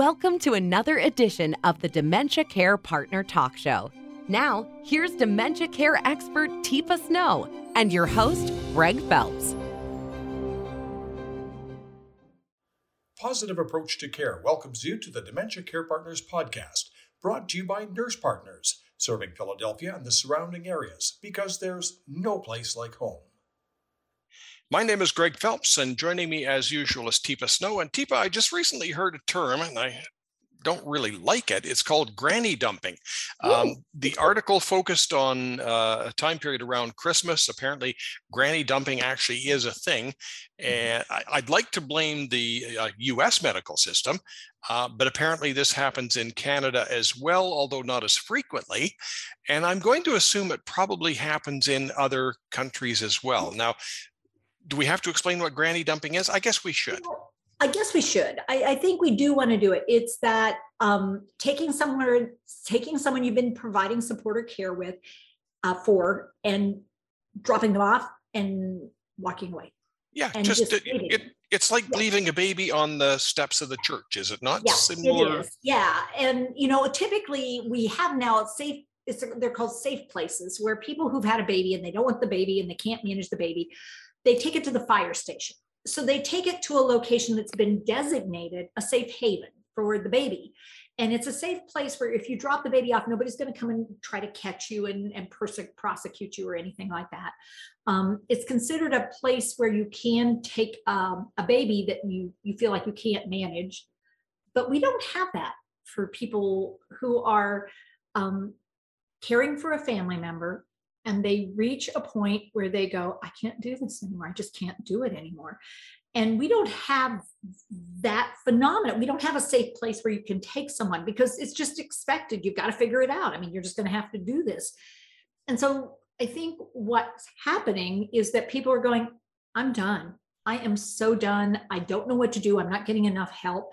Welcome to another edition of the Dementia Care Partner Talk Show. Now, here's dementia care expert Teepa Snow and your host, Greg Phelps. Positive Approach to Care welcomes you to the Dementia Care Partners podcast, brought to you by Nurse Partners, serving Philadelphia and the surrounding areas because there's no place like home. My name is Greg Phelps, and joining me as usual is Teepa Snow. And Teepa, I just recently heard a term, and I don't really like it. It's called granny dumping. Um, the article focused on uh, a time period around Christmas. Apparently, granny dumping actually is a thing. Mm-hmm. And I, would like to blame the uh, US medical system, uh, but apparently this happens in Canada as well, although not as frequently. And I'm going to assume it probably happens in other countries as well. Now, do we have to explain what granny dumping is? I guess we should. I guess we should. I, I think we do want to do it. It's that um, taking somewhere, taking someone you've been providing support or care with uh, for, and dropping them off and walking away. Yeah, just, just it, it, it's like yeah. leaving a baby on the steps of the church, is it not? Yeah, Similar. it is. Yeah, and you know, typically we have now safe. It's, they're called safe places where people who've had a baby and they don't want the baby and they can't manage the baby they take it to the fire station. So they take it to a location that's been designated a safe haven for the baby. And it's a safe place where if you drop the baby off, nobody's going to come and try to catch you and, and prosecute you or anything like that. Um, it's considered a place where you can take um, a baby that you, you feel like you can't manage. But we don't have that for people who are um, caring for a family member and they reach a point where they go, I can't do this anymore. I just can't do it anymore. And we don't have that phenomenon. We don't have a safe place where you can take someone because it's just expected. You've got to figure it out. I mean, you're just going to have to do this. And so I think what's happening is that people are going, I'm done. I am so done. I don't know what to do. I'm not getting enough help.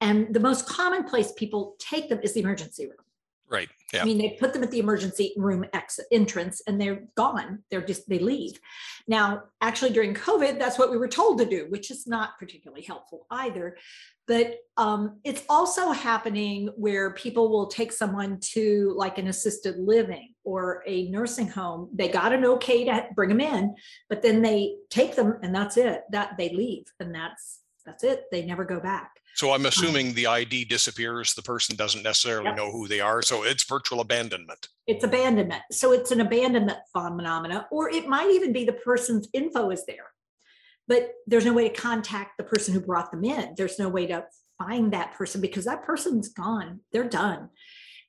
And the most common place people take them is the emergency room. Right. Yeah. I mean, they put them at the emergency room exit entrance and they're gone. They're just, they leave. Now, actually, during COVID, that's what we were told to do, which is not particularly helpful either. But um, it's also happening where people will take someone to like an assisted living or a nursing home. They got an okay to bring them in, but then they take them and that's it. That they leave and that's that's it. They never go back. So I'm um, assuming the ID disappears. The person doesn't necessarily yep. know who they are. So it's virtual abandonment. It's abandonment. So it's an abandonment phenomena, or it might even be the person's info is there, but there's no way to contact the person who brought them in. There's no way to find that person because that person's gone. They're done.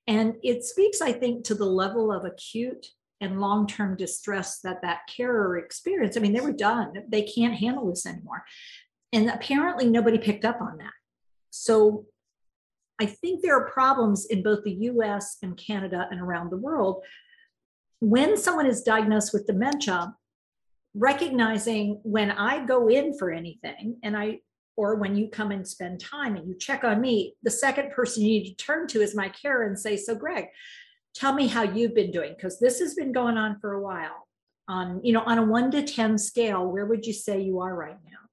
And it speaks, I think, to the level of acute and long-term distress that that carer experienced. I mean, they were done. They can't handle this anymore. And apparently nobody picked up on that. So I think there are problems in both the US and Canada and around the world. When someone is diagnosed with dementia, recognizing when I go in for anything and I or when you come and spend time and you check on me, the second person you need to turn to is my care and say, So, Greg, tell me how you've been doing because this has been going on for a while. On, you know, on a one to 10 scale, where would you say you are right now?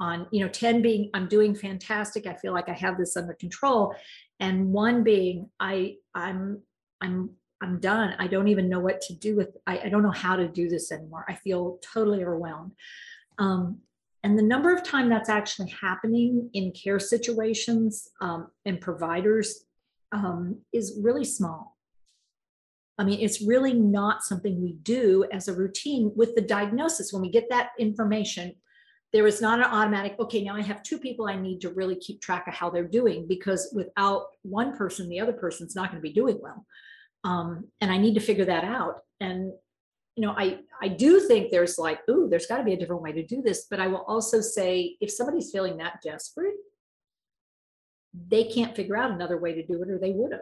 On you know 10 being i'm doing fantastic i feel like i have this under control and one being i i'm i'm i'm done i don't even know what to do with i, I don't know how to do this anymore i feel totally overwhelmed um, and the number of time that's actually happening in care situations um, and providers um, is really small I mean, it's really not something we do as a routine with the diagnosis. When we get that information, there is not an automatic okay now i have two people i need to really keep track of how they're doing because without one person the other person's not going to be doing well. Um, and i need to figure that out. And you know i i do think there's like ooh there's got to be a different way to do this but i will also say if somebody's feeling that desperate they can't figure out another way to do it or they would have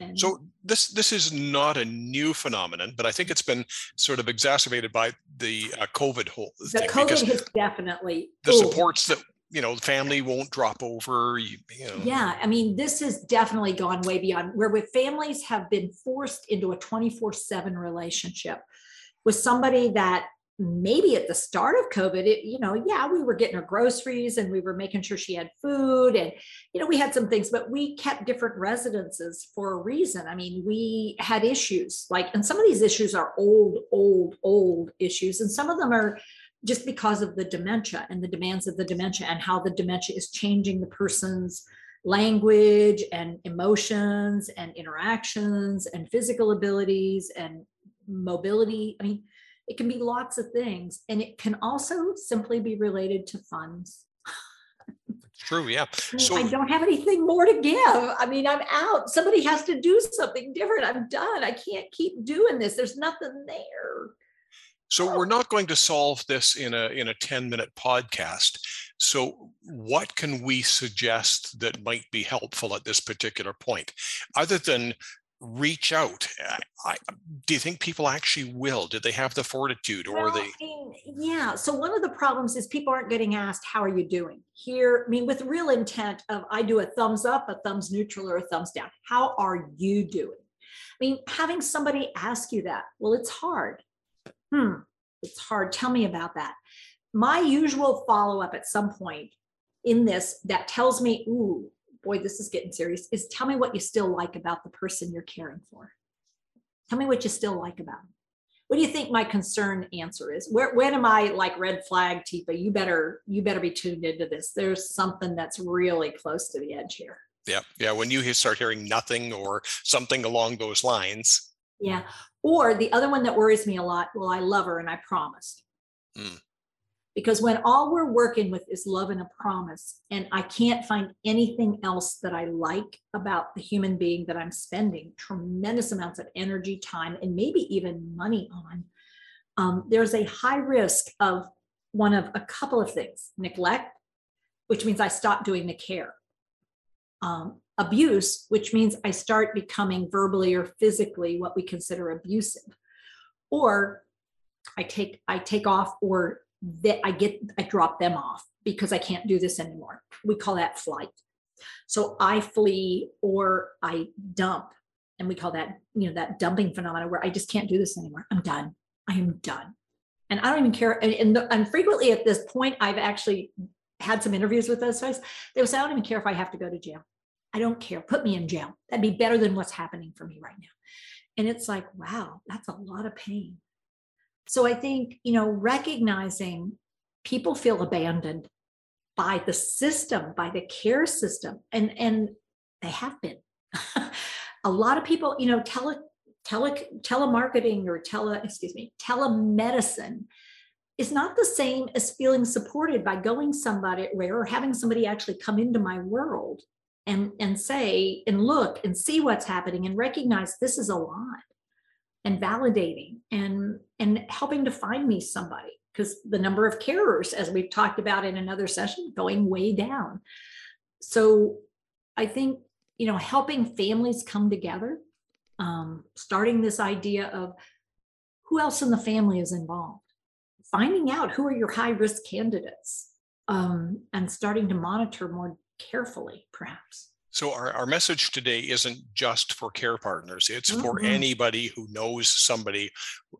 and so this this is not a new phenomenon, but I think it's been sort of exacerbated by the uh, COVID whole the thing. COVID has definitely the ooh. supports that you know the family won't drop over. You, you know. Yeah, I mean this has definitely gone way beyond where with families have been forced into a twenty four seven relationship with somebody that maybe at the start of COVID, it, you know, yeah, we were getting her groceries and we were making sure she had food and, you know, we had some things, but we kept different residences for a reason. I mean, we had issues like, and some of these issues are old, old, old issues, and some of them are just because of the dementia and the demands of the dementia and how the dementia is changing the person's language and emotions and interactions and physical abilities and mobility. I mean, it can be lots of things. And it can also simply be related to funds. True, yeah. So I don't have anything more to give. I mean, I'm out. Somebody has to do something different. I'm done. I can't keep doing this. There's nothing there. So we're not going to solve this in a in a 10 minute podcast. So what can we suggest that might be helpful at this particular point other than reach out I, do you think people actually will? Did they have the fortitude or well, they I mean, yeah so one of the problems is people aren't getting asked how are you doing? Here i mean with real intent of i do a thumbs up a thumbs neutral or a thumbs down. How are you doing? I mean having somebody ask you that well it's hard. Hmm it's hard. Tell me about that. My usual follow-up at some point in this that tells me ooh boy, this is getting serious, is tell me what you still like about the person you're caring for. Tell me what you still like about them. What do you think my concern answer is? Where when am I like red flag, Teepa? You better you better be tuned into this. There's something that's really close to the edge here. Yeah, yeah. When you start hearing nothing or something along those lines. Yeah. Or the other one that worries me a lot. Well, I love her and I promised. Mm. Because when all we're working with is love and a promise, and I can't find anything else that I like about the human being that I'm spending tremendous amounts of energy, time, and maybe even money on, um, there's a high risk of one of a couple of things neglect, which means I stop doing the care. Um, abuse, which means I start becoming verbally or physically what we consider abusive, or I take I take off or that I get, I drop them off because I can't do this anymore. We call that flight. So I flee or I dump, and we call that, you know, that dumping phenomenon where I just can't do this anymore. I'm done. I am done. And I don't even care. And, and, the, and frequently at this point, I've actually had some interviews with those folks. They will say, I don't even care if I have to go to jail. I don't care. Put me in jail. That'd be better than what's happening for me right now. And it's like, wow, that's a lot of pain. So I think, you know, recognizing people feel abandoned by the system, by the care system, and and they have been. a lot of people, you know, tele, tele telemarketing or tele, excuse me, telemedicine is not the same as feeling supported by going somebody where or having somebody actually come into my world and and say and look and see what's happening and recognize this is a lot and validating and and helping to find me somebody. Because the number of carers as we've talked about in another session going way down. So i think you know helping families come together um, starting this idea of who else in the family is involved? Finding out who are your high risk candidates um, and starting to monitor more carefully perhaps so our, our message today isn't just for care partners, it's mm-hmm. for anybody who knows somebody,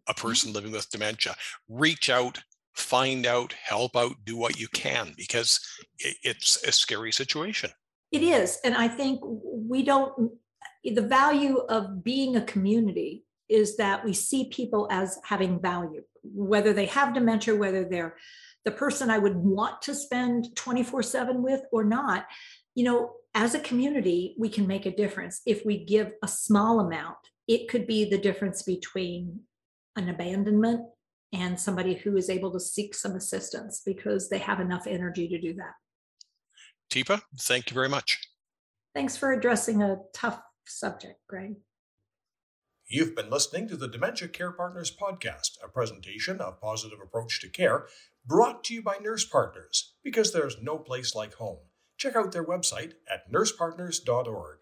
a mm-hmm. person living with dementia. Reach out, find out, help out, do what you can because it, it's a scary situation. It is. And I think we don't, the value of being a community is that we see people as having value, whether they have dementia, whether they're the person I would want to spend 24 7 with or not. You know, as a community, we can make a difference. If we give a small amount, it could be the difference between an abandonment and somebody who is able to seek some assistance because they have enough energy to do that. Teepa, thank you very much. Thanks for addressing a tough subject, Greg. You've been listening to the Dementia Care Partners podcast, a presentation of Positive Approach to Care brought to you by Nurse Partners because there's no place like home check out their website at nursepartners.org.